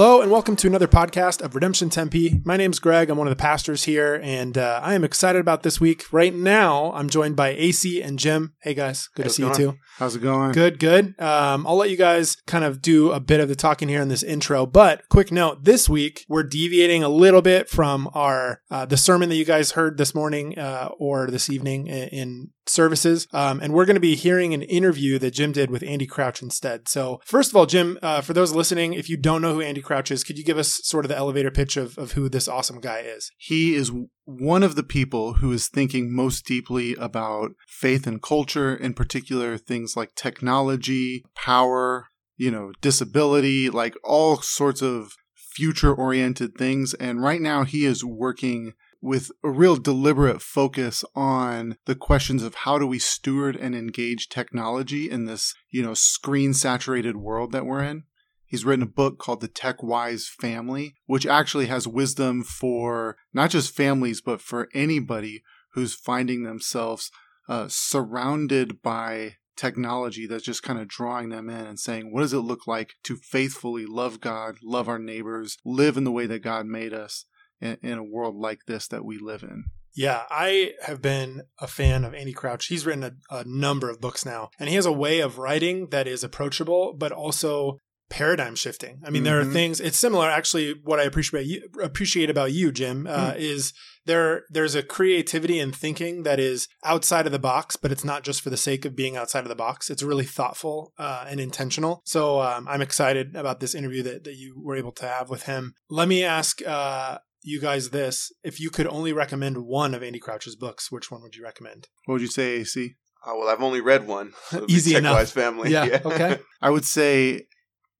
Hello and welcome to another podcast of Redemption Tempe. My name is Greg. I'm one of the pastors here, and uh, I am excited about this week. Right now, I'm joined by AC and Jim. Hey guys, good How's to see you too. How's it going? Good, good. Um, I'll let you guys kind of do a bit of the talking here in this intro. But quick note: this week we're deviating a little bit from our uh, the sermon that you guys heard this morning uh, or this evening in, in services, um, and we're going to be hearing an interview that Jim did with Andy Crouch instead. So, first of all, Jim, uh, for those listening, if you don't know who Andy Crouch is, could you give us sort of the elevator pitch of, of who this awesome guy is? He is one of the people who is thinking most deeply about faith and culture, in particular things like technology, power, you know, disability, like all sorts of future oriented things. And right now he is working with a real deliberate focus on the questions of how do we steward and engage technology in this, you know, screen saturated world that we're in. He's written a book called The Tech Wise Family, which actually has wisdom for not just families, but for anybody who's finding themselves uh, surrounded by technology that's just kind of drawing them in and saying, what does it look like to faithfully love God, love our neighbors, live in the way that God made us in, in a world like this that we live in? Yeah, I have been a fan of Andy Crouch. He's written a, a number of books now, and he has a way of writing that is approachable, but also paradigm shifting. I mean, there are Mhm. things. It's similar, actually. What I appreciate you, appreciate about you, Jim, uh, is there. There's a creativity in thinking that is outside of the box, but it's not just for the sake of being outside of the box. It's really thoughtful uh, and intentional. So um, I'm excited about this interview that that you were able to have with him. Let me ask. Uh, you guys, this if you could only recommend one of Andy Crouch's books, which one would you recommend? What would you say, AC? Oh, uh, well, I've only read one. So it'd be Easy enough. Tech-Wise Family. Yeah, okay. I would say,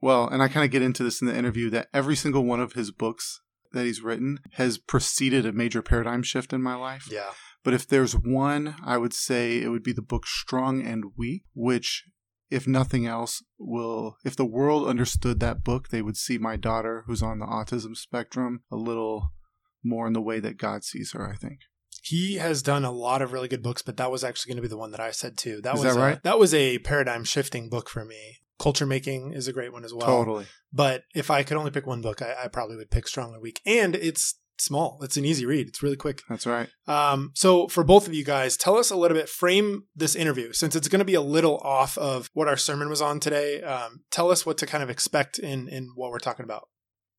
well, and I kind of get into this in the interview that every single one of his books that he's written has preceded a major paradigm shift in my life. Yeah. But if there's one, I would say it would be the book Strong and Weak, which, if nothing else, will, if the world understood that book, they would see my daughter, who's on the autism spectrum, a little more in the way that God sees her, I think. He has done a lot of really good books, but that was actually going to be the one that I said too. That Is was that a- right? that was a paradigm shifting book for me. Culture Making is a great one as well. totally. But if I could only pick one book, I, I probably would pick Strong and Weak. And it's small. It's an easy read. It's really quick. That's right. Um, so for both of you guys, tell us a little bit. Frame this interview since it's going to be a little off of what our sermon was on today. Um, tell us what to kind of expect in in what we're talking about.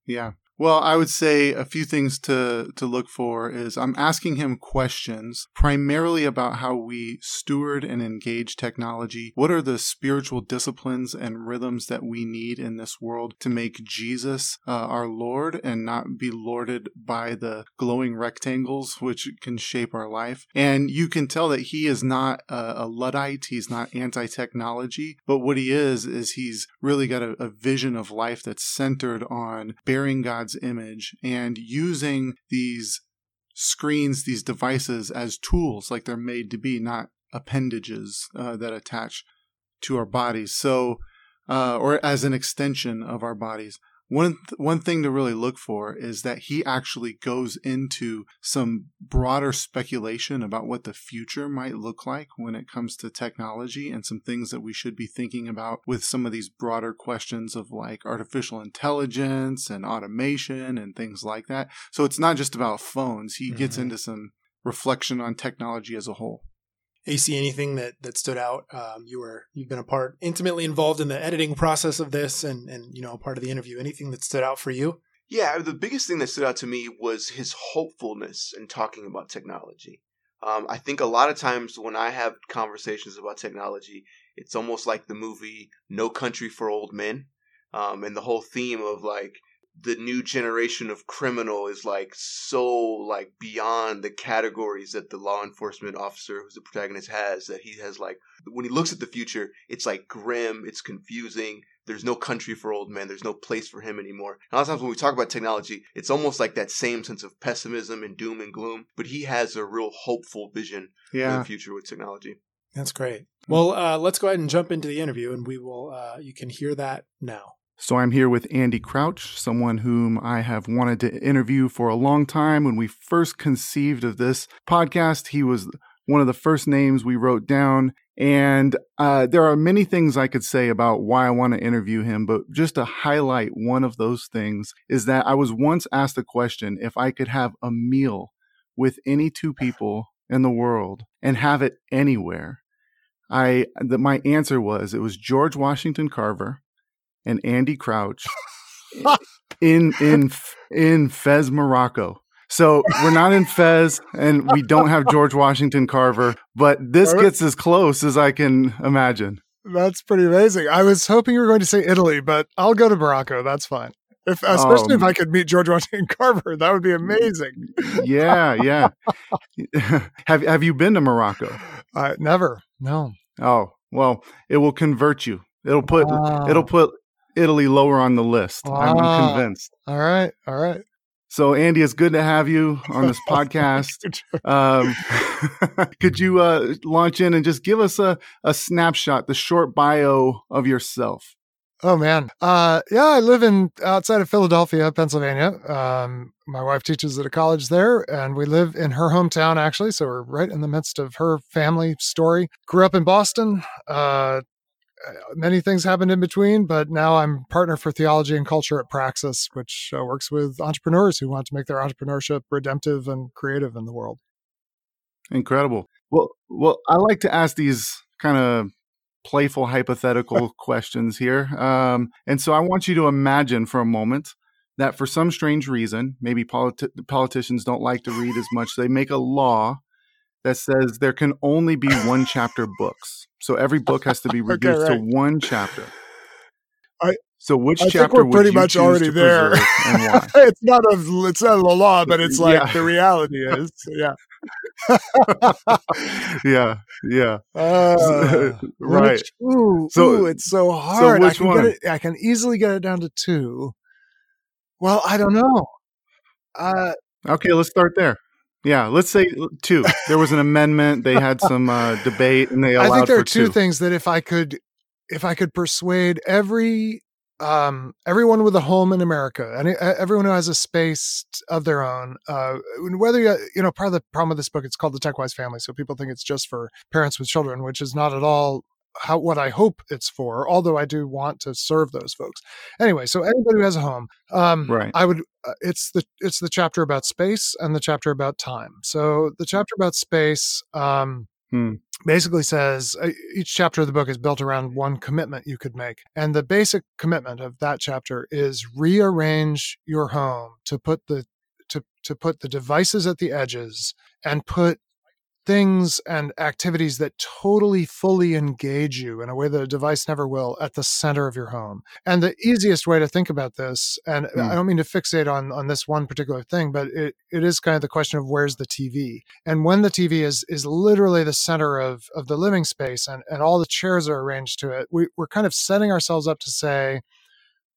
Yeah. Well, I would say a few things to, to look for is I'm asking him questions primarily about how we steward and engage technology. What are the spiritual disciplines and rhythms that we need in this world to make Jesus uh, our Lord and not be lorded by the glowing rectangles which can shape our life? And you can tell that he is not a, a Luddite, he's not anti technology, but what he is, is he's really got a, a vision of life that's centered on bearing God's image and using these screens, these devices as tools like they're made to be, not appendages uh, that attach to our bodies. So, uh, or as an extension of our bodies. One th- one thing to really look for is that he actually goes into some broader speculation about what the future might look like when it comes to technology and some things that we should be thinking about with some of these broader questions of like artificial intelligence and automation and things like that. So it's not just about phones. He gets Mhm. into some reflection on technology as a whole. AC, anything that that stood out? Um, you were you've been a part intimately involved in the editing process of this, and and you know part of the interview. Anything that stood out for you? Yeah, the biggest thing that stood out to me was his hopefulness in talking about technology. Um, I think a lot of times when I have conversations about technology, it's almost like the movie No Country for Old Men, um, and the whole theme of like the new generation of criminal is like so like beyond the categories that the law enforcement officer who's the protagonist has that he has like when he looks at the future it's like grim it's confusing there's no country for old men there's no place for him anymore and a lot of times when we talk about technology it's almost like that same sense of pessimism and doom and gloom but he has a real hopeful vision for the future with technology That's great. Well, uh, let's go ahead and jump into the interview, and we will. Uh, you can hear that now. So I'm here with Andy Crouch, someone whom I have wanted to interview for a long time. When we first conceived of this podcast, he was one of the first names we wrote down. And uh, there are many things I could say about why I want to interview him, but just to highlight one of those things is that I was once asked the question if I could have a meal with any two people in the world and have it anywhere. I the, my answer was it was George Washington Carver and Andy Crouch in in in Fez, Morocco. So we're not in Fez and we don't have George Washington Carver, but this gets as close as I can imagine. That's pretty amazing. I was hoping you were going to say Italy, but I'll go to Morocco. That's fine. If, especially um, if I could meet George Washington Carver, that would be amazing. yeah, yeah. have Have you been to Morocco? Uh, never. No. Oh well, it will convert you. It'll put it'll put Italy lower on the list. I'm convinced. All right, all right. So, Andy, it's good to have you on this podcast. um, could you uh, launch in and just give us a, a snapshot, the short bio of yourself? Oh man, uh, yeah, I live in outside of Philadelphia, Pennsylvania. Um, my wife teaches at a college there, and we live in her hometown actually. So we're right in the midst of her family story. Grew up in Boston. Uh, many things happened in between, but now I'm partner for theology and culture at Praxis, which uh, works with entrepreneurs who want to make their entrepreneurship redemptive and creative in the world. Incredible. Well, well, I like to ask these kind of playful hypothetical questions here, um, and so I want you to imagine for a moment that for some strange reason, maybe politi- politicians don't like to read as much, they make a law that says there can only be one chapter books. So every book has to be reduced okay, right. to one chapter. I, so which I chapter think we're pretty much already there. it's not a it's not a law, but it's like yeah. the reality is. Yeah. yeah, yeah. Uh, right. Which, ooh, so ooh, it's so hard. So I can one? Get it, I can easily get it down to two. Well, I don't know. Uh, okay, let's start there. Yeah, let's say two. There was an amendment. They had some uh, debate, and they allowed. I think there are two, two things that if I could, if I could persuade every um, everyone with a home in America and everyone who has a space of their own, uh, whether you, you know, part of the problem with this book, it's called the TechWise Family, so people think it's just for parents with children, which is not at all how what I hope it's for. Although I do want to serve those folks. Anyway, so anybody who has a home, um, right? I would. Uh, it's the it's the chapter about space and the chapter about time. So the chapter about space. Um, hmm. Basically says uh, each chapter of the book is built around one commitment you could make. And the basic commitment of that chapter is rearrange your home to put the to, to put the devices at the edges and put things and activities that totally fully engage you in a way that a device never will at the center of your home. And the easiest way to think about this, and mm. I don't mean to fixate on on this one particular thing, but it, it is kind of the question of where's the TV. And when the TV is is literally the center of of the living space and, and all the chairs are arranged to it, we, we're kind of setting ourselves up to say,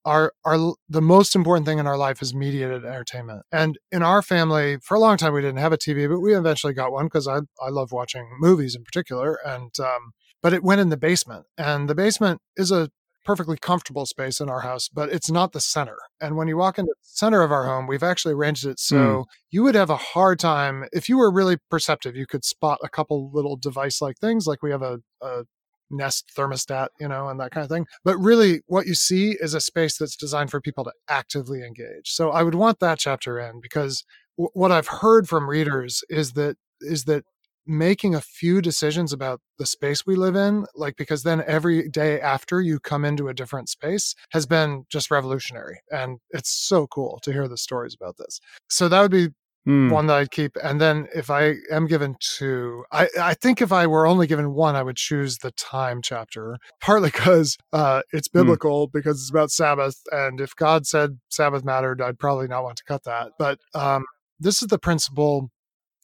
our our the most important thing in our life is mediated entertainment. And in our family, for a long time we didn't have a TV, but we eventually got one because I I love watching movies in particular. And um, but it went in the basement, and the basement is a perfectly comfortable space in our house, but it's not the center. And when you walk into the center of our home, we've actually arranged it so mm. you would have a hard time if you were really perceptive. You could spot a couple little device-like things, like we have a, a Nest thermostat, you know, and that kind of thing. But really, what you see is a space that's designed for people to actively engage. So I would want that chapter in because w- what I've heard from readers is that is that making a few decisions about the space we live in like because then every day after you come into a different space has been just revolutionary and it's so cool to hear the stories about this so that would be mm. one that I'd keep. And then if I am given two, I, I think if I were only given one, I would choose the time chapter, partly because uh, it's hmm. biblical, mm. because it's about Sabbath. And if God said Sabbath mattered, I'd probably not want to cut that. But um, this is the principle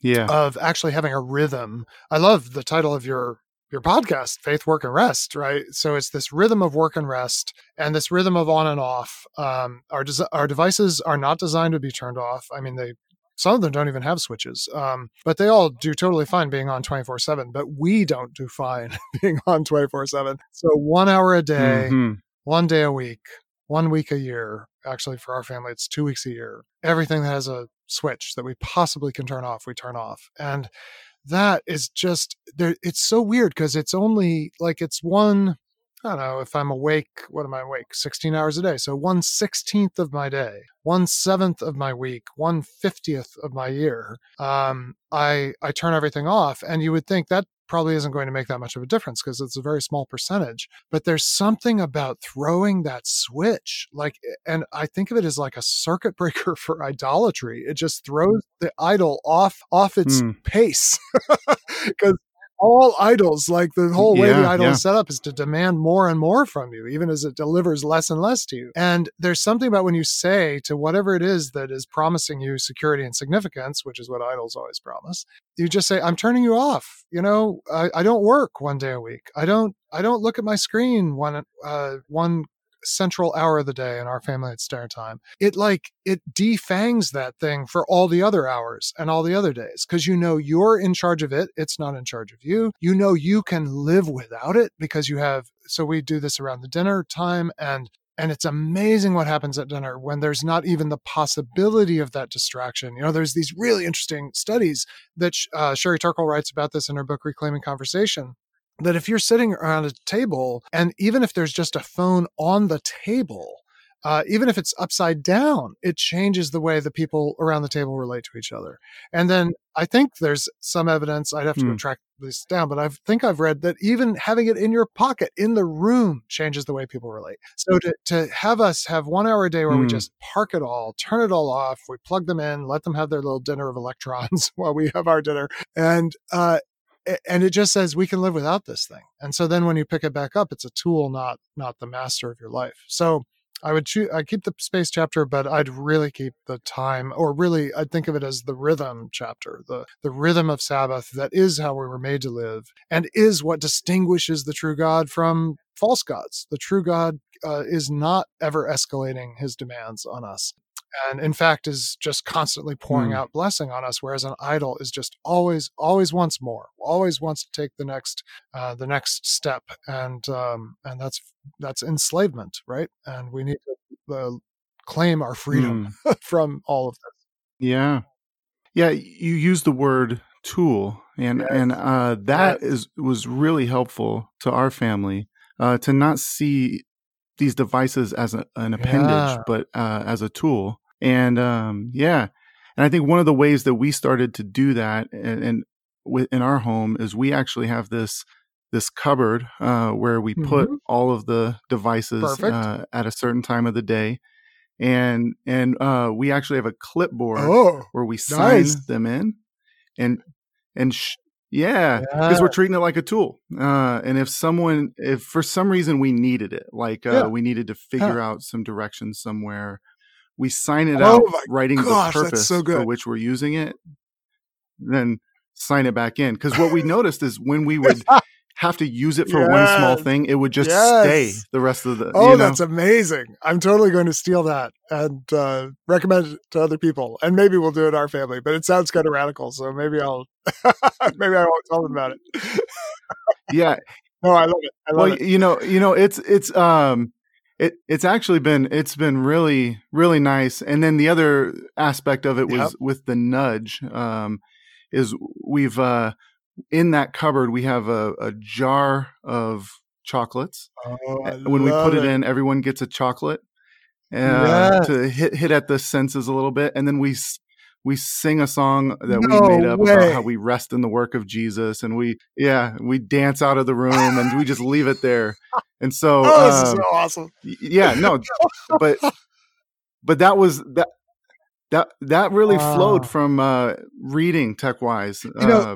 yeah. of actually having a rhythm. I love the title of your your podcast faith work and rest right so it's this rhythm of work and rest and this rhythm of on and off um, our, des- our devices are not designed to be turned off i mean they some of them don't even have switches, um, but they all do totally fine being on 24 7. But we don't do fine being on 24 7. So one hour a day, mm-hmm. one day a week, one week a year. Actually, for our family, it's two weeks a year. Everything that has a switch that we possibly can turn off, we turn off. And that is just there. It's so weird because it's only like it's one. I don't know if I'm awake. What am I awake? 16 hours a day. So one sixteenth of my day, one seventh of my week, one fiftieth of my year. Um, I I turn everything off, and you would think that probably isn't going to make that much of a difference because it's a very small percentage. But there's something about throwing that switch, like, and I think of it as like a circuit breaker for idolatry. It just throws the idol off off its Mm. pace because all idols, like the whole way the Yeah, idol yeah. is set up, is to demand more and more from you, even as it delivers less and less to you. And there's something about when you say to whatever it is that is promising you security and significance, which is what idols always promise, you just say, "I'm turning you off." You know, I, I don't work one day a week. I don't. I don't look at my screen one uh, one central hour of the day in our family it's dinner time it like it defangs that thing for all the other hours and all the other days because you know you're in charge of it it's not in charge of you you know you can live without it because you have so we do this around the dinner time and and it's amazing what happens at dinner when there's not even the possibility of that distraction. You know, there's these really interesting studies that uh, Sherry Turkle writes about this in her book, Reclaiming Conversation. That if you're sitting around a table, and even if there's just a phone on the table, uh, even if it's upside down, it changes the way the people around the table relate to each other. And then I think there's some evidence, I'd have to go Hmm. track this down, but I think I've read that even having it in your pocket in the room changes the way people relate. So to, to have us have one hour a day where we Hmm. just park it all, turn it all off, we plug them in, let them have their little dinner of electrons while we have our dinner. And, uh, and it just says we can live without this thing. And so then when you pick it back up, it's a tool, not not the master of your life. So I would choose, I'd keep the space chapter, but I'd really keep the time, or really, I'd think of it as the rhythm chapter, the, the rhythm of Sabbath that is how we were made to live and is what distinguishes the true God from false gods. The true God uh, is not ever escalating his demands on us. And in fact, is just constantly pouring Hmm. out blessing on us, whereas an idol is just always, always wants more, always wants to take the next, uh, the next step, and um, and that's that's enslavement, right? And we need to uh, claim our freedom Mm. from all of this. Yeah. Yeah, you use the word tool and Yes. and uh that Yes. is was really helpful to our family uh to not see these devices as a, an appendage Yeah. but uh as a tool. And um yeah. And I think one of the ways that we started to do that and, and with, in our home is we actually have this this cupboard uh, where we put Mhm. all of the devices uh, at a certain time of the day, and and uh, we actually have a clipboard Oh, where we sign nice. them in, and and sh- yeah, because we're treating it like a tool. Uh, and if someone, if for some reason we needed it, like uh, Yeah. we needed to figure out some directions somewhere, we sign it Oh out, writing gosh, the purpose so for which we're using it, then sign it back in. Because what we noticed is when we would have to use it for one small thing, it would just Yes. stay the rest of the. Oh, you know? that's amazing. I'm totally going to steal that and uh, recommend it to other people. And maybe we'll do it in our family, but it sounds kind of radical. So maybe I'll, maybe I won't tell them about it. yeah. No, I love it. I love well it. you know you know it's it's um it it's actually been it's been really really nice and then the other aspect of it was Yep. with the nudge um is we've uh in that cupboard we have a, a jar of chocolates Oh, when we put it, in everyone gets a chocolate uh, Yes. to hit hit at the senses a little bit and then we we sing a song that we made up about how we rest in the work of Jesus and we yeah we dance out of the room and we just leave it there and so Oh, this is um, so awesome. yeah no but but that was that that that really Wow. flowed from uh reading techwise You know, uh,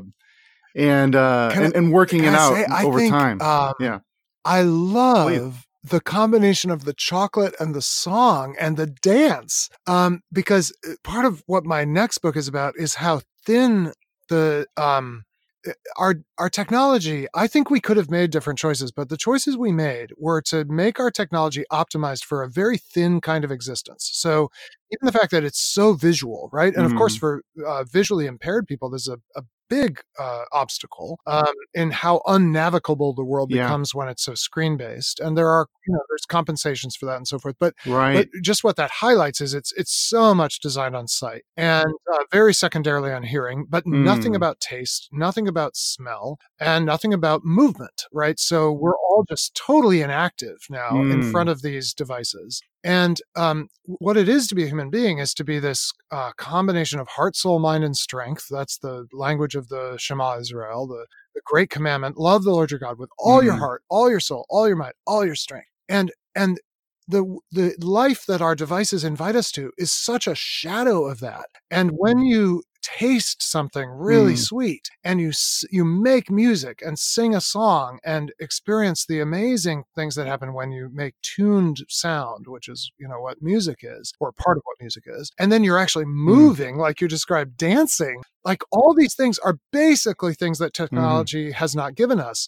and uh can I- and, and working it out say, over think, time Um, Yeah. I love the combination of the chocolate and the song and the dance. Um, because uh, part of what my next book is about is how thin the um uh, our our technology i think we could have made different choices but the choices we made were to make our technology optimized for a very thin kind of existence so even the fact that it's so visual right and of course Mhm. for uh, visually impaired people there's a, a big uh, obstacle um, in how unnavigable the world Yeah. becomes when it's so screen based. And there are, you know, there's compensations for that and so forth. But Right. but just what that highlights is it's it's so much designed on sight and uh, very secondarily on hearing, but nothing Mm. about taste, nothing about smell, and nothing about movement. Right. So we're all just totally inactive now in Mm. front of these devices. And um, what it is to be a human being is to be this uh, combination of heart, soul, mind, and strength. That's the language of the Shema Israel, the, the great commandment: love the Lord your God with all your Mhm. heart, all your soul, all your mind, all your strength. And and the the life that our devices invite us to is such a shadow of that. And when you taste something really Mm. sweet and you you make music and sing a song and experience the amazing things that happen when you make tuned sound which is you know what music is or part of what music is and then you're actually moving like you described dancing. Like all these things are basically things that technology has not given us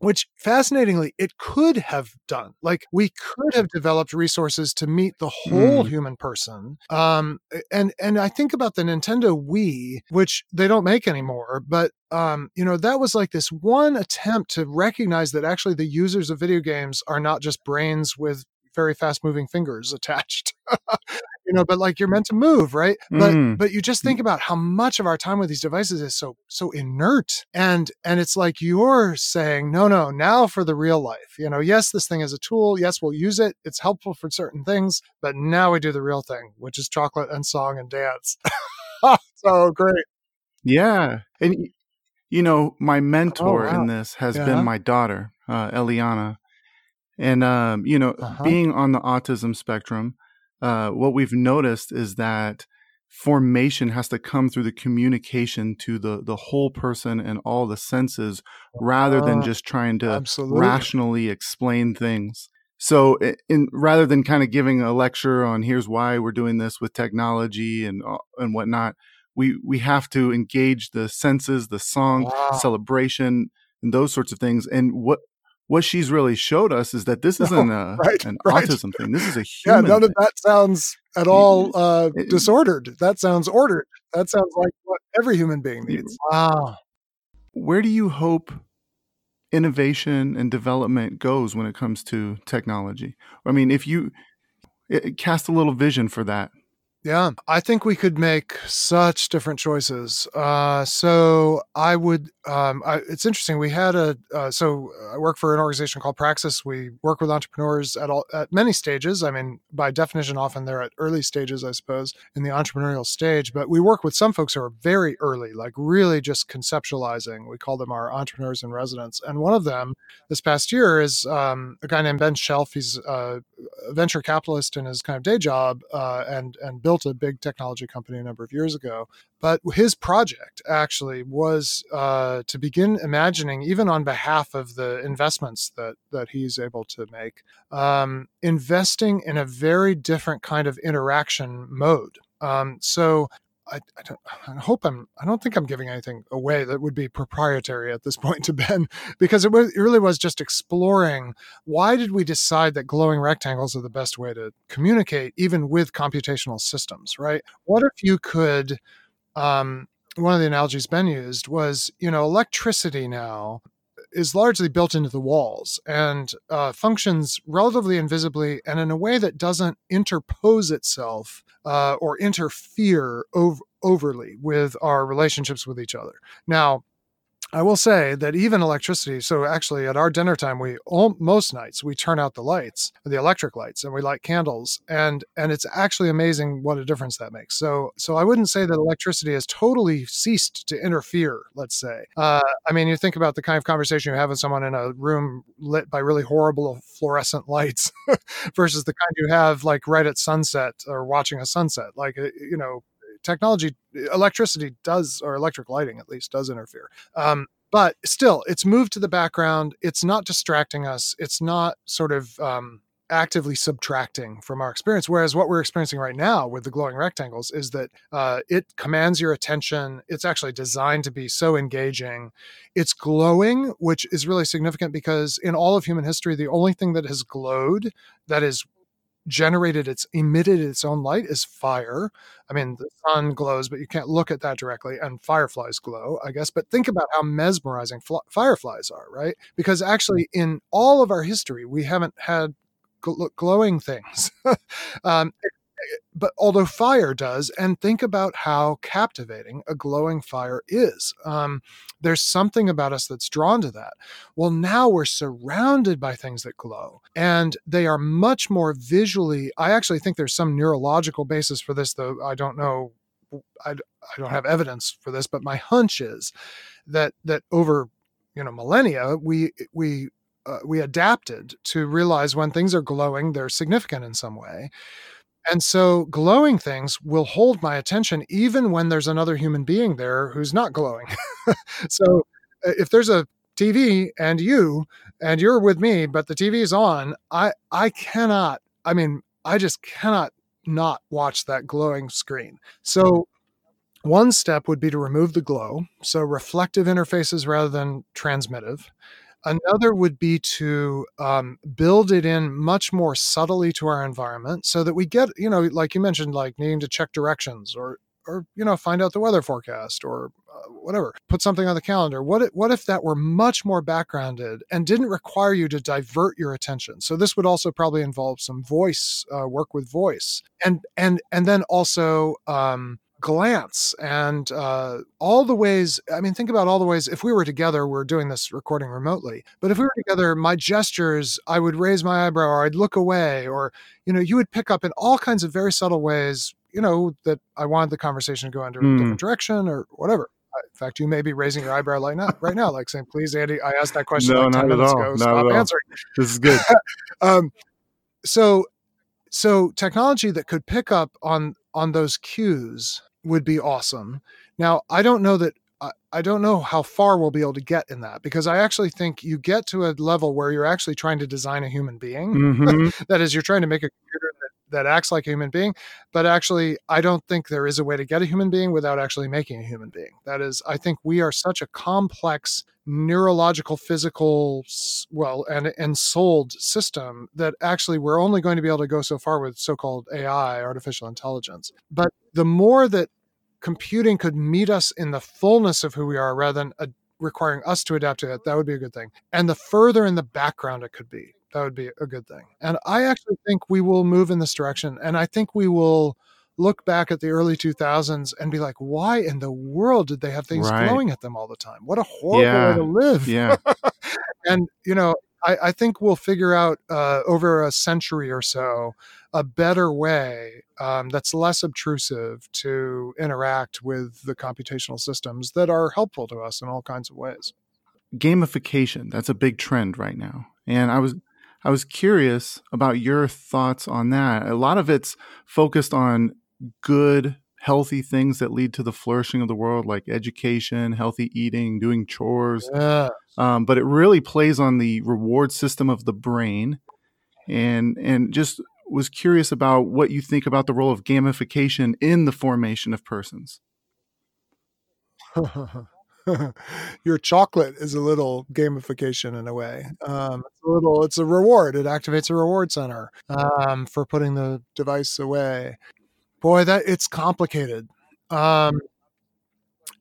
which fascinatingly it could have done like we could have developed resources to meet the whole Mm. human person um and and i think about the nintendo wii which they don't make anymore but um you know that was like this one attempt to recognize that actually the users of video games are not just brains with very fast moving fingers attached you know but like you're meant to move right but Mm. but you just think about how much of our time with these devices is so so inert and and it's like you're saying no no now for the real life you know yes this thing is a tool yes we'll use it it's helpful for certain things but now we do the real thing which is chocolate and song and dance so great Yeah. And, you know, my mentor Oh, wow. in this has Yeah. been my daughter, uh, Eliana. And, um, you know, Uh-huh. being on the autism spectrum, uh, what we've noticed is that formation has to come through the communication to the, the whole person and all the senses rather than Uh, just trying to absolutely rationally explain things. So, in rather than kind of giving a lecture on here's why we're doing this with technology and uh, and whatnot, we we have to engage the senses, the song, Wow. celebration, and those sorts of things. And what what she's really showed us is that this isn't a, right, an right. autism thing. This is a human. yeah none of thing. that sounds at all uh it- disordered that sounds ordered that sounds like what every human being needs wow Where do you hope innovation and development goes when it comes to technology? I mean, if you eh, cast a little vision for that. Yeah, I think we could make such different choices. Uh, so I would. Um, I, it's interesting. We had a. Uh, so I work for an organization called Praxis. We work with entrepreneurs at all at many stages. I mean, by definition, often they're at early stages, I suppose, in the entrepreneurial stage. But we work with some folks who are very early, like really just conceptualizing. We call them our entrepreneurs in residence. And one of them this past year is um, a guy named Ben Shelf. He's uh, a venture capitalist in his kind of day job uh, and and built a big technology company a number of years ago. But his project actually was uh, to begin imagining, even on behalf of the investments that that he's able to make, um, investing in a very different kind of interaction mode. Um, so I, I, don't, I hope I'm. I don't think I'm giving anything away that would be proprietary at this point to Ben, because it, was, it really was just exploring why did we decide that glowing rectangles are the best way to communicate, even with computational systems, right? What if you could? Um, one of the analogies Ben used was, you know, electricity now is largely built into the walls and uh, functions relatively invisibly and in a way that doesn't interpose itself uh, or interfere ov- overly with our relationships with each other. Now, I will say that even electricity. So actually, at our dinner time, we most nights we turn out the lights, the electric lights, and we light candles, and and it's actually amazing what a difference that makes. So so I wouldn't say that electricity has totally ceased to interfere. Let's say. Uh, I mean, you think about the kind of conversation you have with someone in a room lit by really horrible fluorescent lights, versus the kind you have like right at sunset or watching a sunset. Like uh, you know, technology electricity does or electric lighting at least does interfere. Um, but still it's moved to the background. It's not distracting us. It's not sort of um, actively subtracting from our experience whereas what we're experiencing right now with the glowing rectangles is that uh, it commands your attention. It's actually designed to be so engaging. It's glowing which is really significant because in all of human history the only thing that has glowed that is generated its emitted its own light is fire. I mean, the sun glows, but you can't look at that directly, and fireflies glow, I guess. But think about how mesmerizing fl- fireflies are, right? Because actually, in all of our history, we haven't had gl- glowing things. um, but although fire does, and think about how captivating a glowing fire is. Um, there's something about us that's drawn to that. Well, now we're surrounded by things that glow, and they are much more visually. I actually think there's some neurological basis for this, though I don't know. I, I don't have evidence for this, but my hunch is that that over you know millennia we we uh, we adapted to realize when things are glowing, they're significant in some way. And so glowing things will hold my attention even when there's another human being there who's not glowing. so uh, if there's a TV and you and you're with me but the TV is on, I I cannot I mean, I just cannot not watch that glowing screen. So one step would be to remove the glow, so reflective interfaces rather than transmittive. Another would be to um, build it in much more subtly to our environment so that we get, you know, like you mentioned, like needing to check directions or, or you know, find out the weather forecast or uh, whatever. Put something on the calendar. What if, what if that were much more backgrounded and didn't require you to divert your attention? So this would also probably involve some voice uh, work with voice, and and and then also. Um, glance and uh, all the ways i mean think about all the ways if we were together we're doing this recording remotely but if we were together my gestures i would raise my eyebrow or i'd look away or you know you would pick up in all kinds of very subtle ways you know that i wanted the conversation to go into a Mm. different direction or whatever in fact you may be raising your eyebrow like now right now like saying please andy i asked that question No, like 10 not at minutes all, ago not stop answering This is good. um, so so technology that could pick up on on those cues would be awesome now i don't know that I- don't know how far we'll be able to get in that because I actually think you get to a level where you're actually trying to design a human being. hmm That is, you're trying to make a computer that, acts like a human being. But actually, I don't think there is a way to get a human being without actually making a human being. That is, I think we are such a complex neurological, physical, well, and and souled system that actually we're only going to be able to go so far with so-called AI, artificial intelligence. But the more that computing could meet us in the fullness of who we are rather than uh, requiring us to adapt to it, that would be a good thing. And the further in the background it could be, that would be a good thing. And I actually think we will move in this direction. And I think we will look back at the early 2000s and be like, why in the world did they have things Right. glowing at them all the time? What a horrible Yeah. way to live. Yeah. and, you know, I, I think we'll figure out uh, over a century or so a better way um, that's less obtrusive to interact with the computational systems that are helpful to us in all kinds of ways. Gamification, that's a big trend right now. And I was I was curious about your thoughts on that. A lot of it's focused on good, healthy things that lead to the flourishing of the world, like education, healthy eating, doing chores. Yeah. um, but it really plays on the reward system of the brain and and just was curious about what you think about the role of gamification in the formation of persons Your chocolate is a little gamification in a way. Um, it's a little, it's a reward. It activates a reward center um, for putting the device away. Boy, that it's complicated. Um,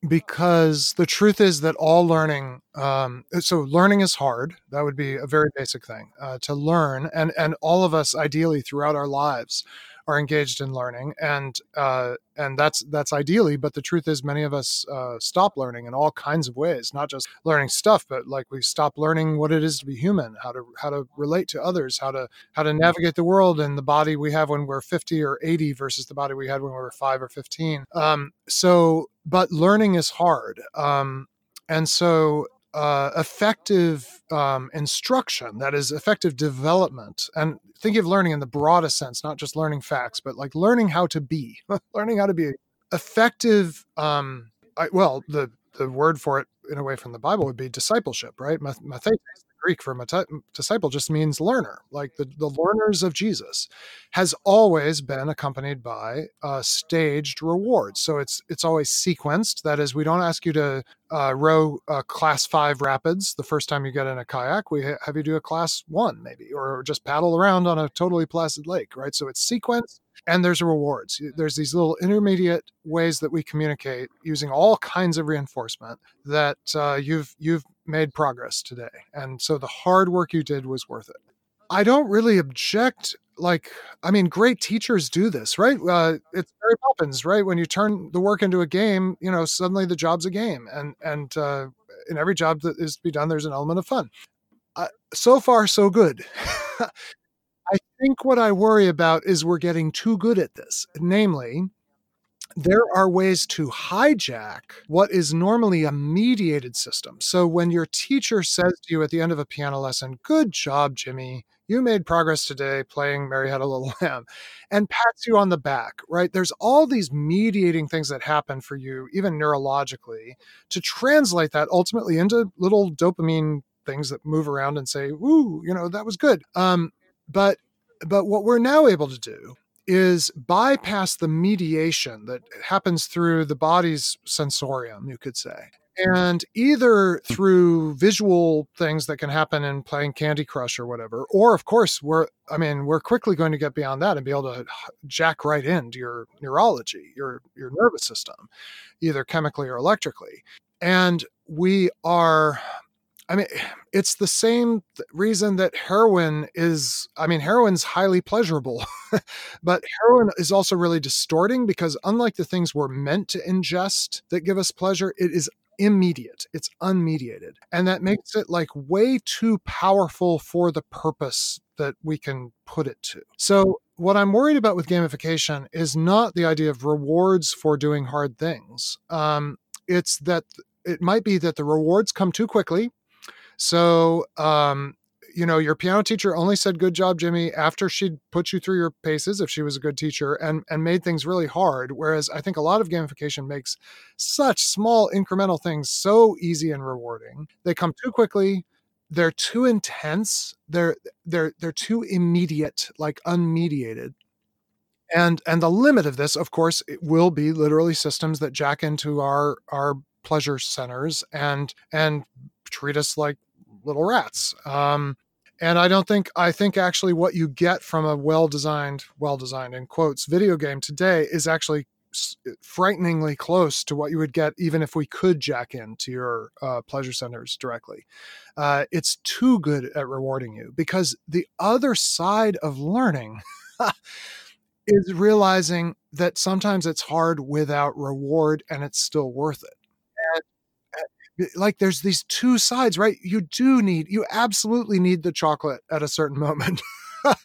because the truth is that all learning um, so learning is hard that would be a very basic thing uh, to learn and and all of us ideally throughout our lives are engaged in learning and uh, and that's that's ideally but the truth is many of us uh, stop learning in all kinds of ways not just learning stuff but like we stop learning what it is to be human how to how to relate to others how to how to navigate the world and the body we have when we're 50 or 80 versus the body we had when we were 5 or 15 um, so but learning is hard um, and so uh, effective um, instruction that is effective development and think of learning in the broadest sense not just learning facts but like learning how to be learning how to be effective um, I, well the the word for it in a way from the Bible would be discipleship, right? Math- Mathetes, the Greek for disciple, just means learner. Like the, the learners of Jesus has always been accompanied by uh, staged rewards. So it's it's always sequenced. That is, we don't ask you to uh, row uh, class five rapids the first time you get in a kayak. We ha- have you do a class one maybe, or just paddle around on a totally placid lake, right? So it's sequenced and there's rewards. There's these little intermediate ways that we communicate using all kinds of reinforcement that uh, you've you've made progress today, and so the hard work you did was worth it. I don't really object. Like, I mean, great teachers do this, right? Uh, it's Mary Poppins, right? When you turn the work into a game, you know, suddenly the job's a game, and and uh, in every job that is to be done, there's an element of fun. So far, so good. Think what I worry about is we're getting too good at this. Namely, there are ways to hijack what is normally a mediated system. So when your teacher says to you at the end of a piano lesson, Good job, Jimmy, you made progress today playing Mary Had a Little Lamb, and pats you on the back, right? There's all these mediating things that happen for you, even neurologically, to translate that ultimately into little dopamine things that move around and say, Woo, you know, that was good. Um, but but what we're now able to do is bypass the mediation that happens through the body's sensorium, you could say. And either through visual things that can happen in playing Candy Crush or whatever, or of course, we're, I mean, we're quickly going to get beyond that and be able to jack right into your neurology, your, your nervous system, either chemically or electrically. And we are I mean, it's the same reason that heroin is, I mean, heroin's highly pleasurable, but heroin is also really distorting because unlike the things we're meant to ingest that give us pleasure, it is immediate, it's unmediated. And that makes it like way too powerful for the purpose that we can put it to. So, what I'm worried about with gamification is not the idea of rewards for doing hard things. Um, it's that it might be that the rewards come too quickly so, um, you know, your piano teacher only said "Good job, Jimmy" after she'd put you through your paces, if she was a good teacher, and and made things really hard. Whereas I think a lot of gamification makes such small incremental things so easy and rewarding. They come too quickly. They're too intense. They're they're they're too immediate, like unmediated. And and the limit of this, of course, it will be literally systems that jack into our our pleasure centers and and treat us like little rats. Um, and I don't think I think actually what you get from a well-designed, well-designed in quotes video game today is actually frighteningly close to what you would get even if we could jack into your uh, pleasure centers directly. Uh, it's too good at rewarding you because the other side of learning is realizing that sometimes it's hard without reward and it's still worth it like there's these two sides, right? You do need, you absolutely need the chocolate at a certain moment. but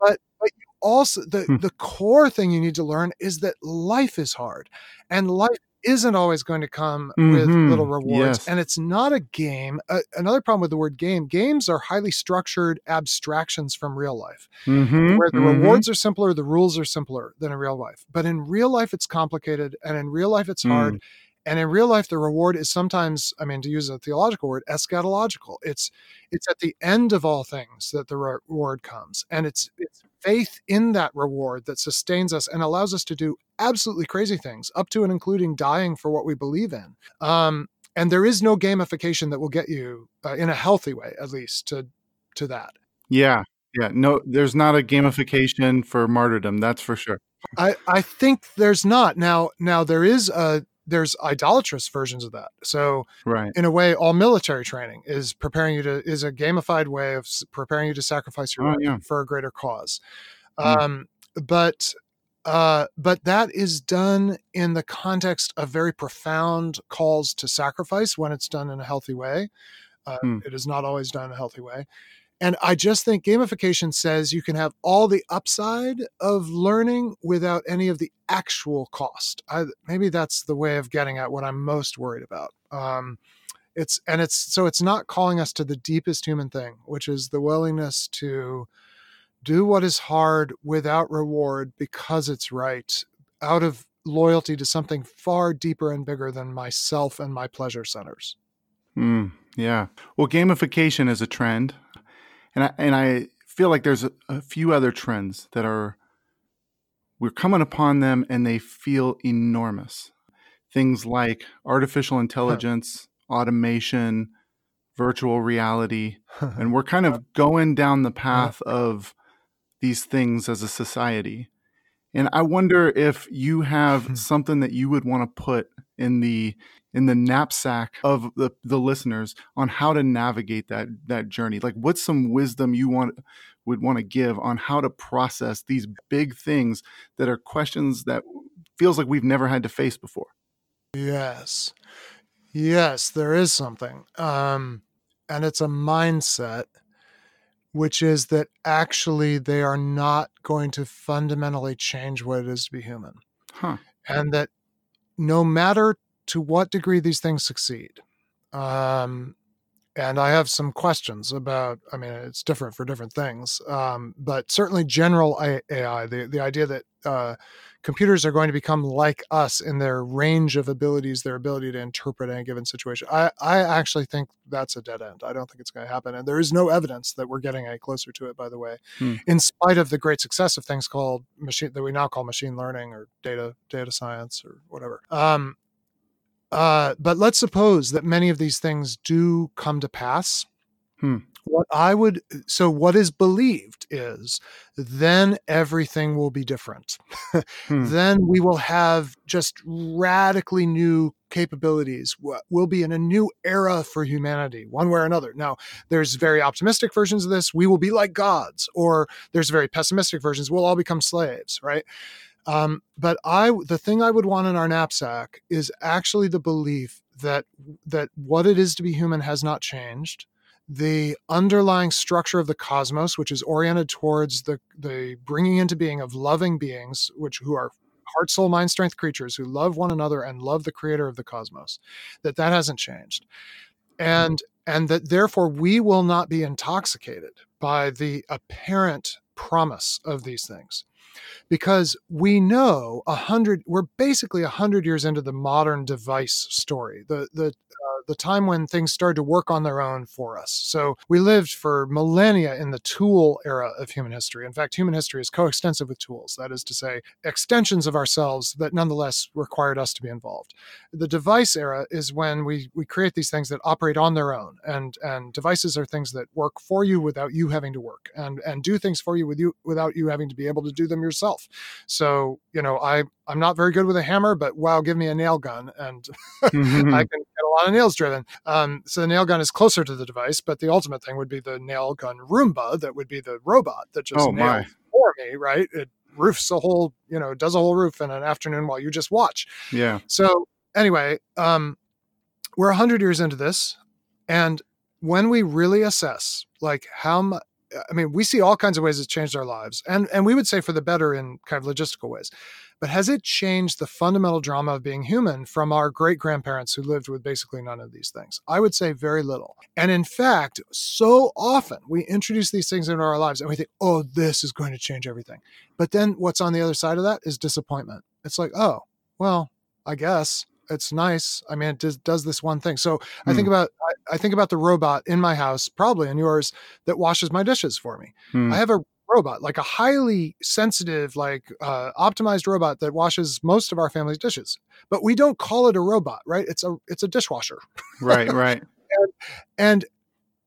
but you also the hmm. the core thing you need to learn is that life is hard and life isn't always going to come mm-hmm. with little rewards yes. and it's not a game uh, another problem with the word game games are highly structured abstractions from real life mm-hmm. where the mm-hmm. rewards are simpler the rules are simpler than in real life but in real life it's complicated and in real life it's hard mm. And in real life, the reward is sometimes, I mean, to use a theological word, eschatological. It's it's at the end of all things that the reward comes, and it's it's faith in that reward that sustains us and allows us to do absolutely crazy things, up to and including dying for what we believe in. Um, and there is no gamification that will get you uh, in a healthy way, at least to to that. Yeah, yeah. No, there's not a gamification for martyrdom. That's for sure. I, I think there's not now. Now there is a there's idolatrous versions of that. So, right. in a way, all military training is preparing you to is a gamified way of preparing you to sacrifice your oh, life yeah. for a greater cause. Mm. Um, but uh, but that is done in the context of very profound calls to sacrifice when it's done in a healthy way. Uh, mm. It is not always done in a healthy way. And I just think gamification says you can have all the upside of learning without any of the actual cost. I, maybe that's the way of getting at what I'm most worried about. Um, it's and it's so it's not calling us to the deepest human thing, which is the willingness to do what is hard without reward because it's right, out of loyalty to something far deeper and bigger than myself and my pleasure centers. Mm, yeah. Well, gamification is a trend, and I, and I feel like there's a, a few other trends that are we're coming upon them and they feel enormous. Things like artificial intelligence, automation, virtual reality, and we're kind of going down the uh-huh. path of these things as a society. And I wonder if you have something that you would want to put in the in the knapsack of the, the listeners on how to navigate that that journey. Like what's some wisdom you want would want to give on how to process these big things that are questions that feels like we've never had to face before. Yes. Yes, there is something. Um and it's a mindset which is that actually they are not going to fundamentally change what it is to be human. Huh. And that no matter to what degree these things succeed, um, and I have some questions about. I mean, it's different for different things, um, but certainly general AI, the the idea that uh, computers are going to become like us in their range of abilities, their ability to interpret any given situation. I I actually think that's a dead end. I don't think it's going to happen, and there is no evidence that we're getting any closer to it. By the way, Hmm. in spite of the great success of things called machine that we now call machine learning or data data science or whatever. Um, uh, but let's suppose that many of these things do come to pass. Hmm. What I would so what is believed is then everything will be different. Hmm. Then we will have just radically new capabilities. We'll be in a new era for humanity, one way or another. Now, there's very optimistic versions of this. We will be like gods, or there's very pessimistic versions. We'll all become slaves, right? Um, but I, the thing I would want in our knapsack is actually the belief that that what it is to be human has not changed. The underlying structure of the cosmos, which is oriented towards the the bringing into being of loving beings, which who are heart, soul, mind, strength creatures who love one another and love the creator of the cosmos, that that hasn't changed, and and that therefore we will not be intoxicated by the apparent promise of these things because we know a hundred we're basically a hundred years into the modern device story the the uh, the time when things started to work on their own for us. So we lived for millennia in the tool era of human history. In fact human history is coextensive with tools that is to say extensions of ourselves that nonetheless required us to be involved. The device era is when we we create these things that operate on their own and and devices are things that work for you without you having to work and and do things for you with you without you having to be able to do them yourself so you know i i'm not very good with a hammer but wow give me a nail gun and i Mhm. can get a lot of nails driven um, so the nail gun is closer to the device but the ultimate thing would be the nail gun roomba that would be the robot that just oh my. nails for me right it roofs a whole you know does a whole roof in an afternoon while you just watch Yeah. so anyway, um, we're a hundred years into this, and when we really assess, like how much, Uh, I mean, we see all kinds of ways it's changed our lives, and and we would say for the better in kind of logistical ways. But has it changed the fundamental drama of being human from our great grandparents who lived with basically none of these things? I would say very little. And in fact, so often we introduce these things into our lives and we think, oh, this is going to change everything. But then what's on the other side of that is disappointment. It's like, oh, well, I guess it's nice. I mean, it does, does this one thing. So I think about I, I think about the robot in my house, probably in yours, that washes my dishes for me. Hmm. I have a robot, like a highly sensitive, like uh, optimized robot that washes most of our family's dishes. But we don't call it a robot, right? It's a it's a dishwasher. Right. Right. And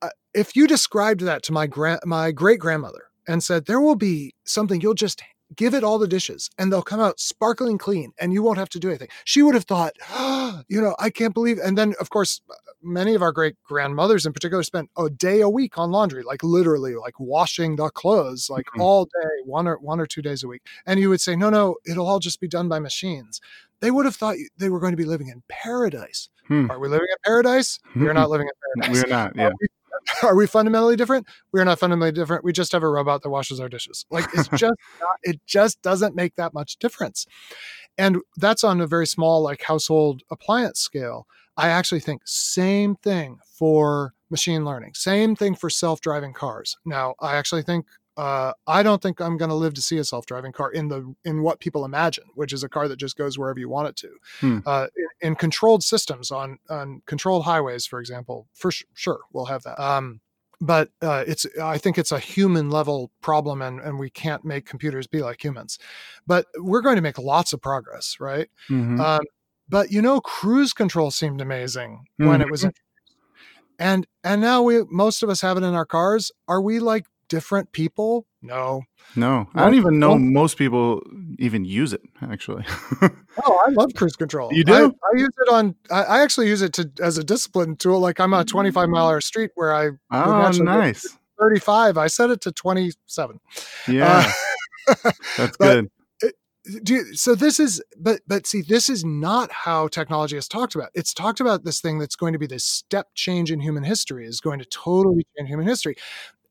uh, if you described that to my grand my great grandmother and said there will be something you'll just give it all the dishes and they'll come out sparkling clean and you won't have to do anything she would have thought oh, you know i can't believe and then of course many of our great grandmothers in particular spent a day a week on laundry like literally like washing the clothes like Mhm. all day one or one or two days a week and you would say no no it'll all just be done by machines they would have thought they were going to be living in paradise Hmm. are we living in paradise we're not living in paradise We're not. Yeah. we, are we fundamentally different? We're not fundamentally different. We just have a robot that washes our dishes. Like it's just not, it just doesn't make that much difference. And that's on a very small like household appliance scale. I actually think same thing for machine learning. Same thing for self-driving cars. Now, I actually think uh, I don't think I'm going to live to see a self-driving car in the in what people imagine, which is a car that just goes wherever you want it to. Hmm. Uh, in, in controlled systems on on controlled highways, for example, for sh- sure we'll have that. Um, but uh, it's I think it's a human level problem, and and we can't make computers be like humans. But we're going to make lots of progress, right? Mhm. Um, but you know, cruise control seemed amazing when it was introduced, and and now we most of us have it in our cars. Are we like different people? No. no, I don't even know well- most people even use it. Actually, Oh, I love cruise control. You do? I, I use it on. I, I actually use it to as a discipline tool. Like I'm on a 25 mile hour street where I oh, nice. 35. I set it to 27. Uh, yeah, that's good. you, so this is but but see this is not how technology is talked about it's talked about this thing that's going to be this step change in human history is going to totally change human history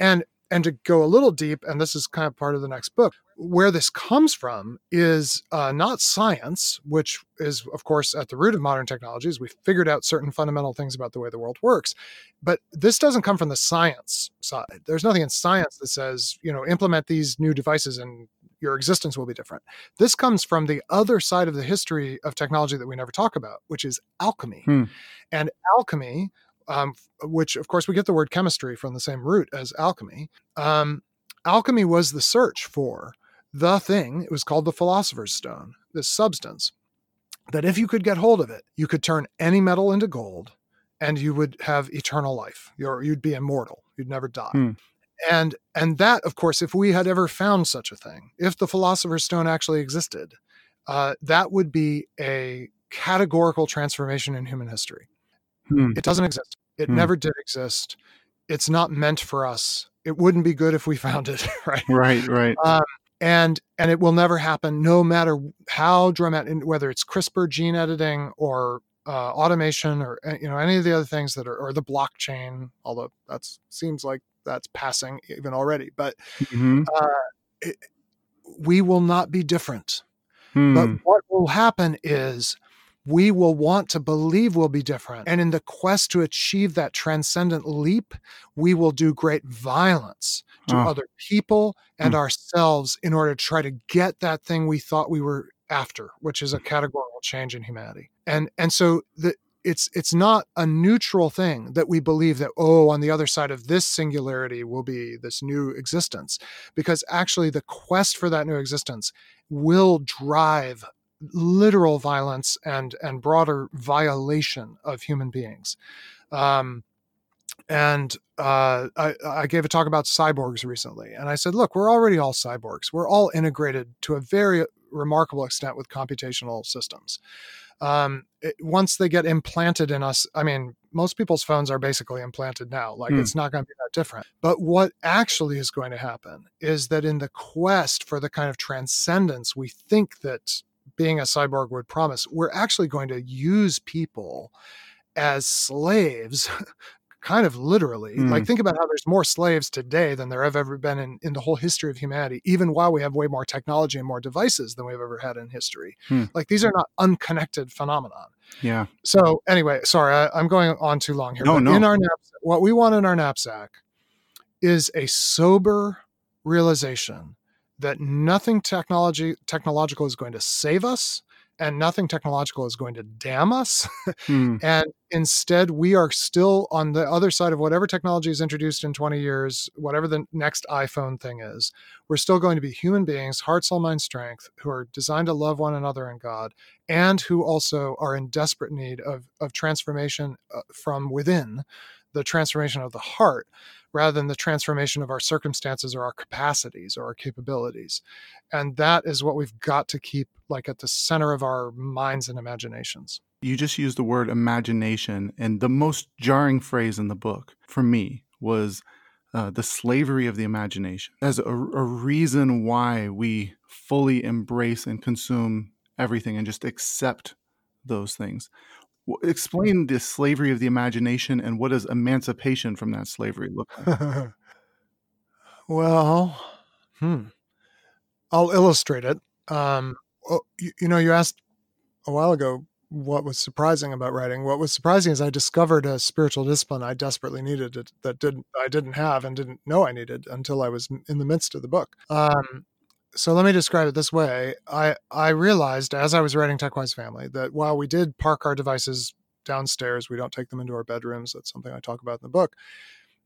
and and to go a little deep and this is kind of part of the next book where this comes from is uh, not science which is of course at the root of modern technologies we've figured out certain fundamental things about the way the world works but this doesn't come from the science side there's nothing in science that says you know implement these new devices and your existence will be different this comes from the other side of the history of technology that we never talk about, which is alchemy. Hmm. And alchemy, um, which of course we get the word chemistry from the same root as alchemy, um, alchemy was the search for the thing. It was called the philosopher's stone, this substance that if you could get hold of it, you could turn any metal into gold and you would have eternal life. You're, you'd be immortal. You'd never die. Hmm. And and that, of course, if we had ever found such a thing, if the philosopher's stone actually existed, uh, that would be a categorical transformation in human history. Hmm. It doesn't exist. It Hmm. never did exist. It's not meant for us. It wouldn't be good if we found it, right? Right, right. Um, and and it will never happen, no matter how dramatic, whether it's CRISPR gene editing or uh, automation or uh, you know any of the other things that are or the blockchain. Although that seems like that's passing even already, but Mhm. it, we will not be different. Hmm. But what will happen is we will want to believe we'll be different. And in the quest to achieve that transcendent leap, we will do great violence to Oh. other people and Hmm. ourselves in order to try to get that thing we thought we were after, which is a categorical change in humanity. And and so the it's it's not a neutral thing that we believe that oh on the other side of this singularity will be this new existence because actually the quest for that new existence will drive literal violence and and broader violation of human beings um and uh, I, I gave a talk about cyborgs recently, and I said, "Look, we're already all cyborgs. We're all integrated to a very remarkable extent with computational systems. Um, it, once they get implanted in us, I mean, most people's phones are basically implanted now. Like Hmm. it's not going to be that different. But what actually is going to happen is that in the quest for the kind of transcendence we think that being a cyborg would promise, we're actually going to use people as slaves." kind of literally Hmm. like think about how there's more slaves today than there have ever been in, in the whole history of humanity even while we have way more technology and more devices than we've ever had in history Hmm. like these are not unconnected phenomenon yeah. so anyway sorry I, i'm going on too long here No, but no. in our knapsack what we want in our knapsack is a sober realization that nothing technology technological is going to save us and nothing technological is going to damn us Hmm. and instead, we are still on the other side of whatever technology is introduced in 20 years, whatever the next iPhone thing is. We're still going to be human beings, heart, soul, mind, strength, who are designed to love one another and God, and who also are in desperate need of, of transformation uh, from within, the transformation of the heart, rather than the transformation of our circumstances or our capacities or our capabilities. And that is what we've got to keep like at the center of our minds and imaginations. You just used the word imagination, and the most jarring phrase in the book for me was uh, the slavery of the imagination as a, a reason why we fully embrace and consume everything and just accept those things. Explain the slavery of the imagination and what does emancipation from that slavery look like? well, hmm. I'll illustrate it. Um, oh, you, you know, you asked a while ago what was surprising about writing. What was surprising is I discovered a spiritual discipline I desperately needed that didn't I didn't have and didn't know I needed until I was in the midst of the book. Um, so let me describe it this way. I I realized as I was writing TechWise Family that while we did park our devices downstairs, we don't take them into our bedrooms. That's something I talk about in the book.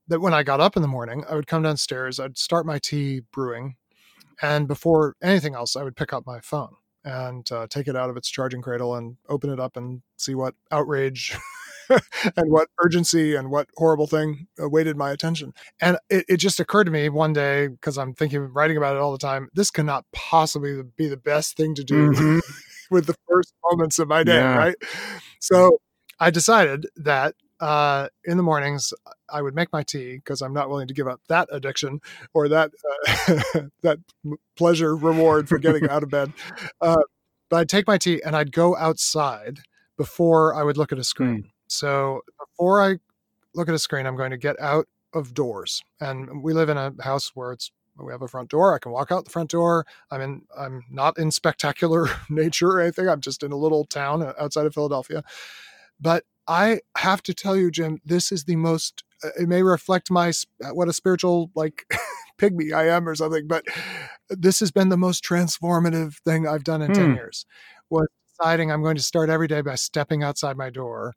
That when I got up in the morning, I would come downstairs, I'd start my tea brewing, and before anything else, I would pick up my phone and uh, take it out of its charging cradle and open it up and see what outrage and what urgency and what horrible thing awaited my attention. And it, it just occurred to me one day, because I'm thinking, writing about it all the time, this cannot possibly be the best thing to do mm-hmm. with the first moments of my day, yeah. right? So I decided that uh, in the mornings I would make my tea because I'm not willing to give up that addiction or that uh, that pleasure reward for getting out of bed. Uh, but I'd take my tea and I'd go outside before I would look at a screen. Mm. So before I look at a screen, I'm going to get out of doors. And we live in a house where it's we have a front door. I can walk out the front door. I'm in. I'm not in spectacular nature or anything. I'm just in a little town uh, outside of Philadelphia. But I have to tell you, Jim, this is the most. Uh, it may reflect my uh, what a spiritual like pygmy I am or something, but this has been the most transformative thing I've done in hmm. ten years. Was deciding I'm going to start every day by stepping outside my door,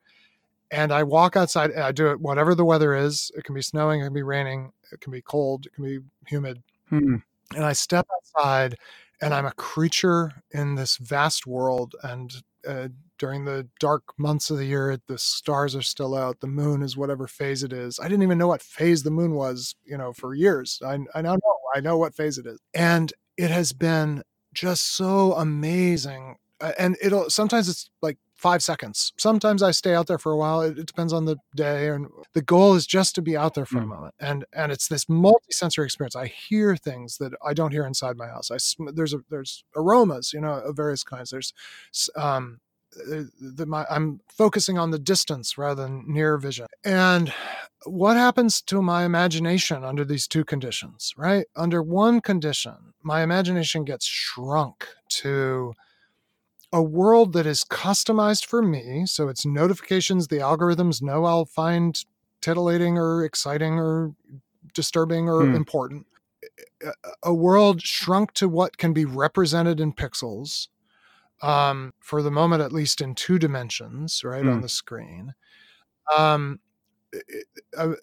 and I walk outside. And I do it whatever the weather is. It can be snowing, it can be raining, it can be cold, it can be humid, hmm. and I step outside, and I'm a creature in this vast world, and uh, during the dark months of the year the stars are still out the moon is whatever phase it is i didn't even know what phase the moon was you know for years i, I now know i know what phase it is and it has been just so amazing uh, and it'll sometimes it's like five seconds sometimes i stay out there for a while it, it depends on the day and the goal is just to be out there for mm. a moment and and it's this multi-sensory experience i hear things that i don't hear inside my house i there's a, there's aromas you know of various kinds there's um the, my, I'm focusing on the distance rather than near vision. And what happens to my imagination under these two conditions, right? Under one condition, my imagination gets shrunk to a world that is customized for me. So it's notifications the algorithms know I'll find titillating or exciting or disturbing or hmm. important. A world shrunk to what can be represented in pixels um, for the moment, at least in two dimensions, right mm. on the screen. Um, a,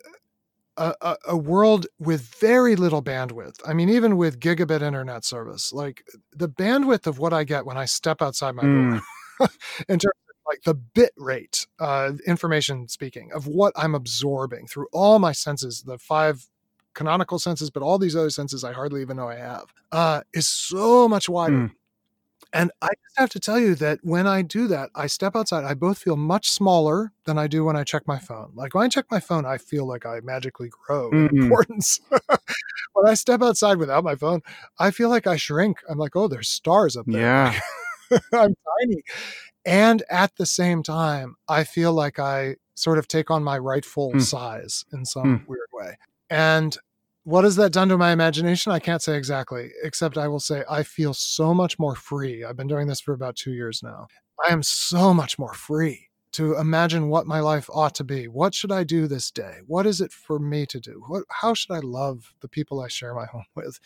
a, a, world with very little bandwidth. I mean, even with gigabit internet service, like the bandwidth of what I get when I step outside my mm. door, in terms of like the bit rate, uh, information speaking, of what I'm absorbing through all my senses, the five canonical senses, but all these other senses I hardly even know I have, uh, is so much wider. Mm. And I just have to tell you that when I do that, I step outside, I both feel much smaller than I do when I check my phone. Like when I check my phone, I feel like I magically grow mm-hmm. in importance. when I step outside without my phone, I feel like I shrink. I'm like, oh, there's stars up there. Yeah. I'm tiny. And at the same time, I feel like I sort of take on my rightful mm. size in some mm. weird way. And what has that done to my imagination? I can't say exactly, except I will say I feel so much more free. I've been doing this for about two years now. I am so much more free to imagine what my life ought to be. What should I do this day? What is it for me to do? What, how should I love the people I share my home with?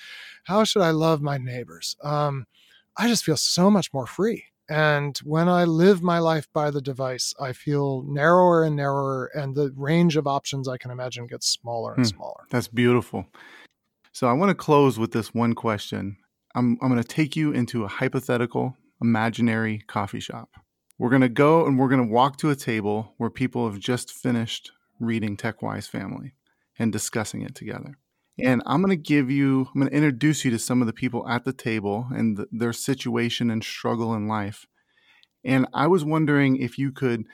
How should I love my neighbors? Um, I just feel so much more free. And when I live my life by the device, I feel narrower and narrower, and the range of options I can imagine gets smaller and hmm, smaller. That's beautiful. So I want to close with this one question. I'm, I'm going to take you into a hypothetical, imaginary coffee shop. We're going to go and we're going to walk to a table where people have just finished reading TechWise Family and discussing it together. And I'm going to give you, I'm going to introduce you to some of the people at the table and the, their situation and struggle in life. And I was wondering if you could,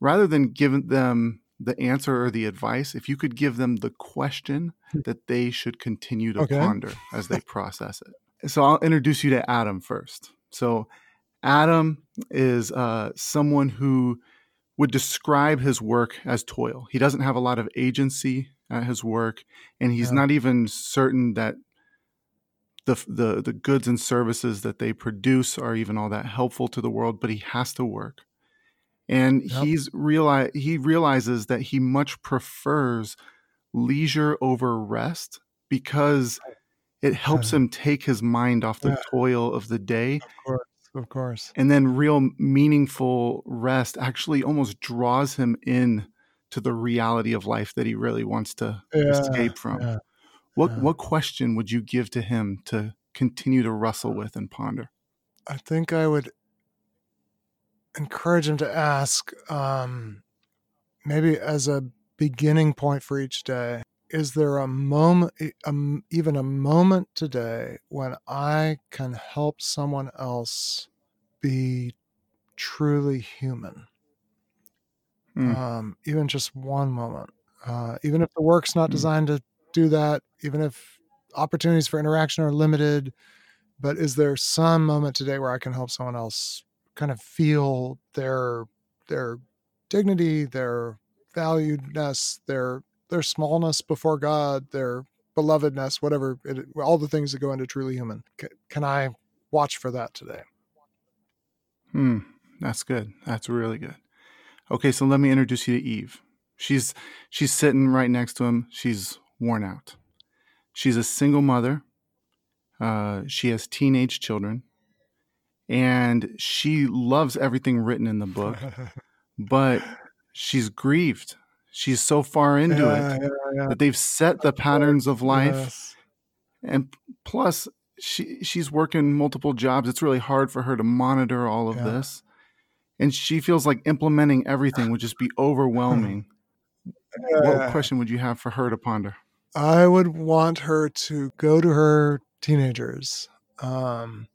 rather than give them the answer or the advice, if you could give them the question hmm. that they should continue to okay. ponder as they process it. So I'll introduce you to Adam first. So Adam is uh, someone who would describe his work as toil. He doesn't have a lot of agency at his work, and he's yeah. not even certain that the, the the goods and services that they produce are even all that helpful to the world. But he has to work, and Yep. he's realize he realizes that he much prefers leisure over rest because it helps Yeah. him take his mind off the Yeah. toil of the day Of course. Of course. and then real meaningful rest actually almost draws him in to the reality of life that he really wants to Yeah, escape from yeah, what yeah. what question would you give to him to continue to wrestle with and ponder I think I would encourage him to ask, um, maybe as a beginning point for each day, is there a moment, e- um, even a moment today when I can help someone else be truly human? Hmm. Um, even just one moment. Uh, even if the work's not Hmm. designed to do that, even if opportunities for interaction are limited, but is there some moment today where I can help someone else kind of feel their their dignity, their valuedness, their their smallness before God, their belovedness, whatever it, all the things that go into truly human. Can I watch for that today? Hmm, that's good. That's really good. Okay, so let me introduce you to Eve. She's she's sitting right next to him. She's worn out. She's a single mother. Uh, she has teenage children, and she loves everything written in the book, but she's grieved. She's so far into Yeah, it yeah, yeah. that they've set the patterns of life Yes. and plus she she's working multiple jobs it's really hard for her to monitor all of this and she feels like implementing everything would just be overwhelming Yeah. what question would you have for her to ponder I would want her to go to her teenagers um,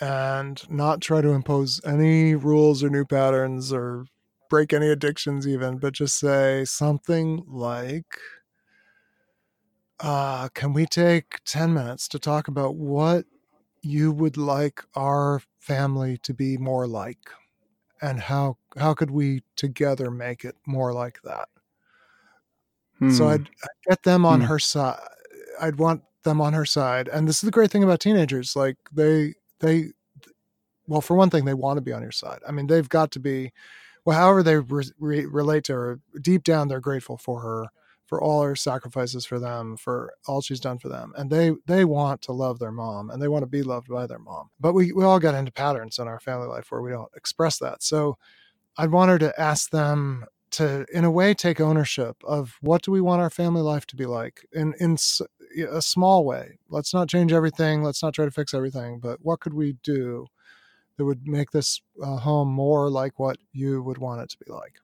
and not try to impose any rules or new patterns or break any addictions, even, but just say something like, uh, Can we take 10 minutes to talk about what you would like our family to be more like? And how, how could we together make it more like that? So Hmm. I'd, I'd get them on Hmm. her side. I'd want them on her side. And this is the great thing about teenagers. Like they, they, well, for one thing, they want to be on your side. I mean, they've got to be, well, however they re- re- relate to her, deep down, they're grateful for her, for all her sacrifices for them, for all she's done for them. And they, they want to love their mom and they want to be loved by their mom. But we, we all get into patterns in our family life where we don't express that. So I'd want her to ask them to in a way take ownership of what do we want our family life to be like in in a small way let's not change everything let's not try to fix everything but what could we do that would make this uh, home more like what you would want it to be like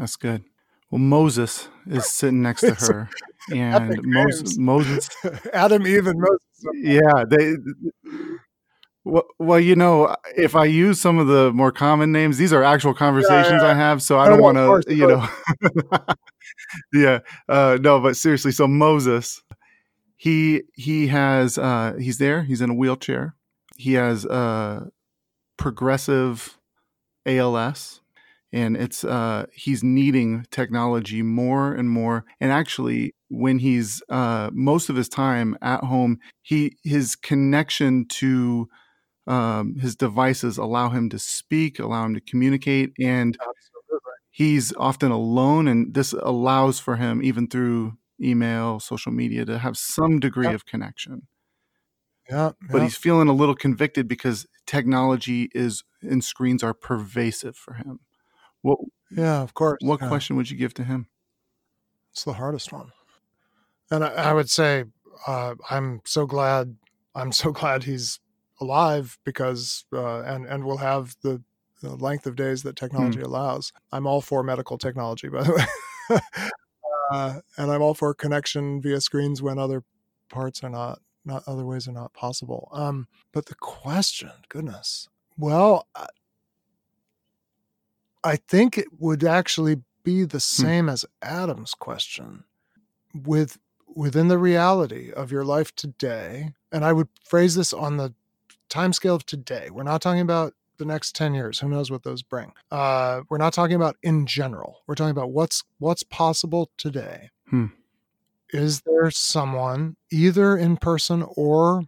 that's good. Well moses is sitting next to her and moses, moses adam eve and moses yeah they well, well you know if i use some of the more common names these are actual conversations i have so i don't want to you know yeah uh no but seriously so moses he he has uh he's there he's in a wheelchair. He has uh progressive ALS and it's uh he's needing technology more and more and actually when he's uh most of his time at home he his connection to um his devices allow him to speak allow him to communicate and he's often alone and this allows for him even through email social media to have some degree Yep. of connection yeah, but yeah. he's feeling a little convicted because technology is and screens are pervasive for him what yeah of course what yeah. question would you give to him It's the hardest one. And I, I would say uh, I'm so glad I'm so glad he's alive because uh, and and will have the, the length of days that technology allows. I'm all for medical technology, by the way, uh, and I'm all for connection via screens when other parts are not not other ways are not possible. Um, but the question, goodness, well, I, think it would actually be the same as Adam's question with within the reality of your life today and i would phrase this on the time scale of today we're not talking about the next 10 years who knows what those bring uh, we're not talking about in general we're talking about what's what's possible today Hmm. is there someone either in person or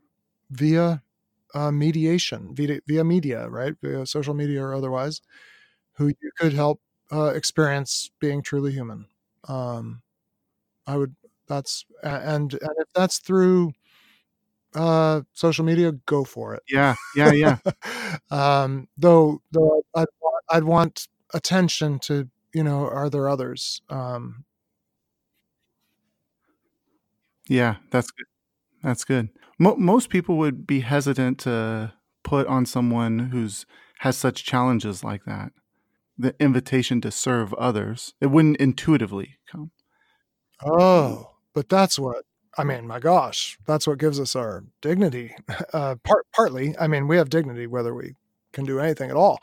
via uh, mediation via, via media, right? Via social media or otherwise, who you could help uh, experience being truly human. Um, I would. That's and and if that's through uh, social media, go for it. Yeah, yeah, yeah. um, though, though I'd, I'd want attention to you know, are there others? Um, yeah, that's good. That's good. Mo- most people would be hesitant to put on someone who's has such challenges like that the invitation to serve others. It wouldn't intuitively come. Oh, but that's what I mean. My gosh, that's what gives us our dignity. Uh, part partly, I mean, we have dignity whether we can do anything at all.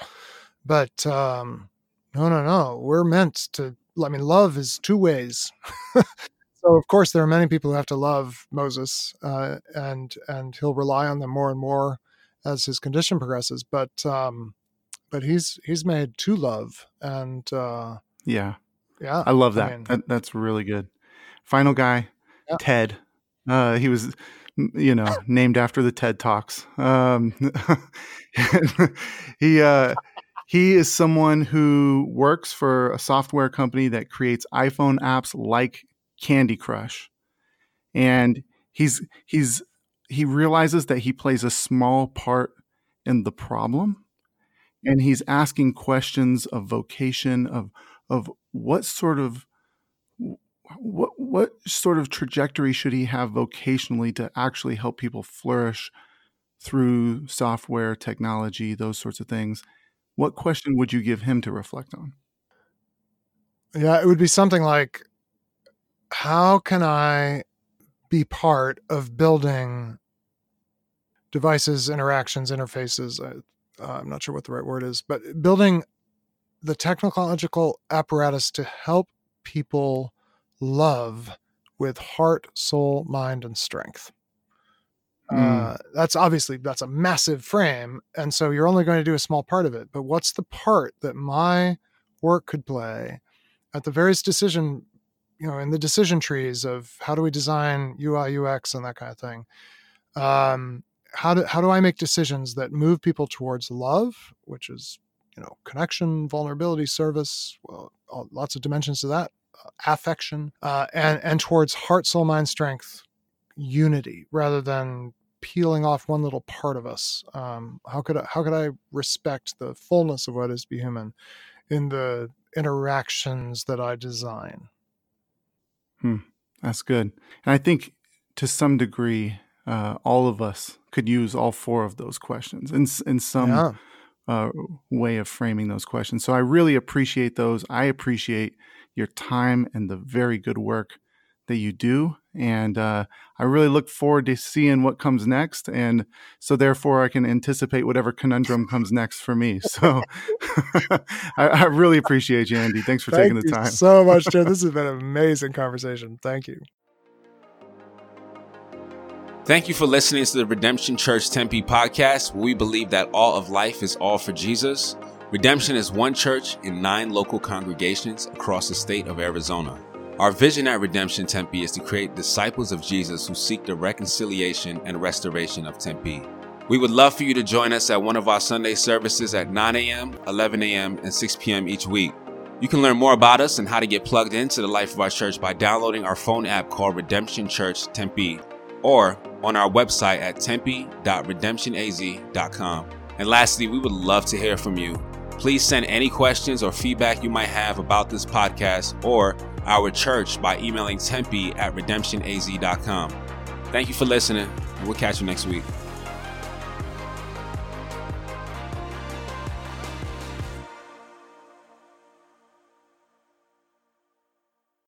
But um, no, no, no. We're meant to. I mean, love is two ways. so of course there are many people who have to love Moses, uh, and and he'll rely on them more and more as his condition progresses. But um, but he's he's made to love, and uh, yeah, yeah, I love that. I mean, that that's really good. Final guy, yeah. Ted. Uh, he was, you know, named after the TED Talks. Um, he uh, he is someone who works for a software company that creates iPhone apps like Candy Crush, and he's he's he realizes that he plays a small part in the problem and he's asking questions of vocation of of what sort of what what sort of trajectory should he have vocationally to actually help people flourish through software technology those sorts of things? What question would you give him to reflect on? Yeah it would be something like how can i be part of building devices interactions interfaces uh, uh, I'm not sure what the right word is, but building the technological apparatus to help people love with heart, soul, mind, and strength. Mm. Uh, that's obviously that's a massive frame, and so you're only going to do a small part of it. But what's the part that my work could play at the various decision, you know, in the decision trees of how do we design UI, UX, and that kind of thing? Um, how do how do I make decisions that move people towards love, which is you know connection, vulnerability, service, well, lots of dimensions to that, uh, affection, uh, and and towards heart, soul, mind, strength, unity, rather than peeling off one little part of us. Um, how could I, how could I respect the fullness of what is to be human in the interactions that I design? Hmm, that's good, and I think to some degree uh, all of us could use all four of those questions in in some yeah. uh, way of framing those questions. So I really appreciate those. I appreciate your time and the very good work that you do, and uh, I really look forward to seeing what comes next. And so therefore, I can anticipate whatever conundrum comes next for me. So I, I, really appreciate you, Andy. Thanks for Thank taking the time. so much, Joe. This has been an amazing conversation. Thank you. Thank you for listening to the Redemption Church Tempe podcast, where we believe that all of life is all for Jesus. Redemption is one church in nine local congregations across the state of Arizona. Our vision at Redemption Tempe is to create disciples of Jesus who seek the reconciliation and restoration of Tempe. We would love for you to join us at one of our Sunday services at 9 a.m., 11 a.m., and 6 p.m. each week. You can learn more about us and how to get plugged into the life of our church by downloading our phone app called Redemption Church Tempe or on our website at tempe.redemptionaz.com. And lastly, we would love to hear from you. Please send any questions or feedback you might have about this podcast or our church by emailing tempe at redemptionaz.com. Thank you for listening, we'll catch you next week.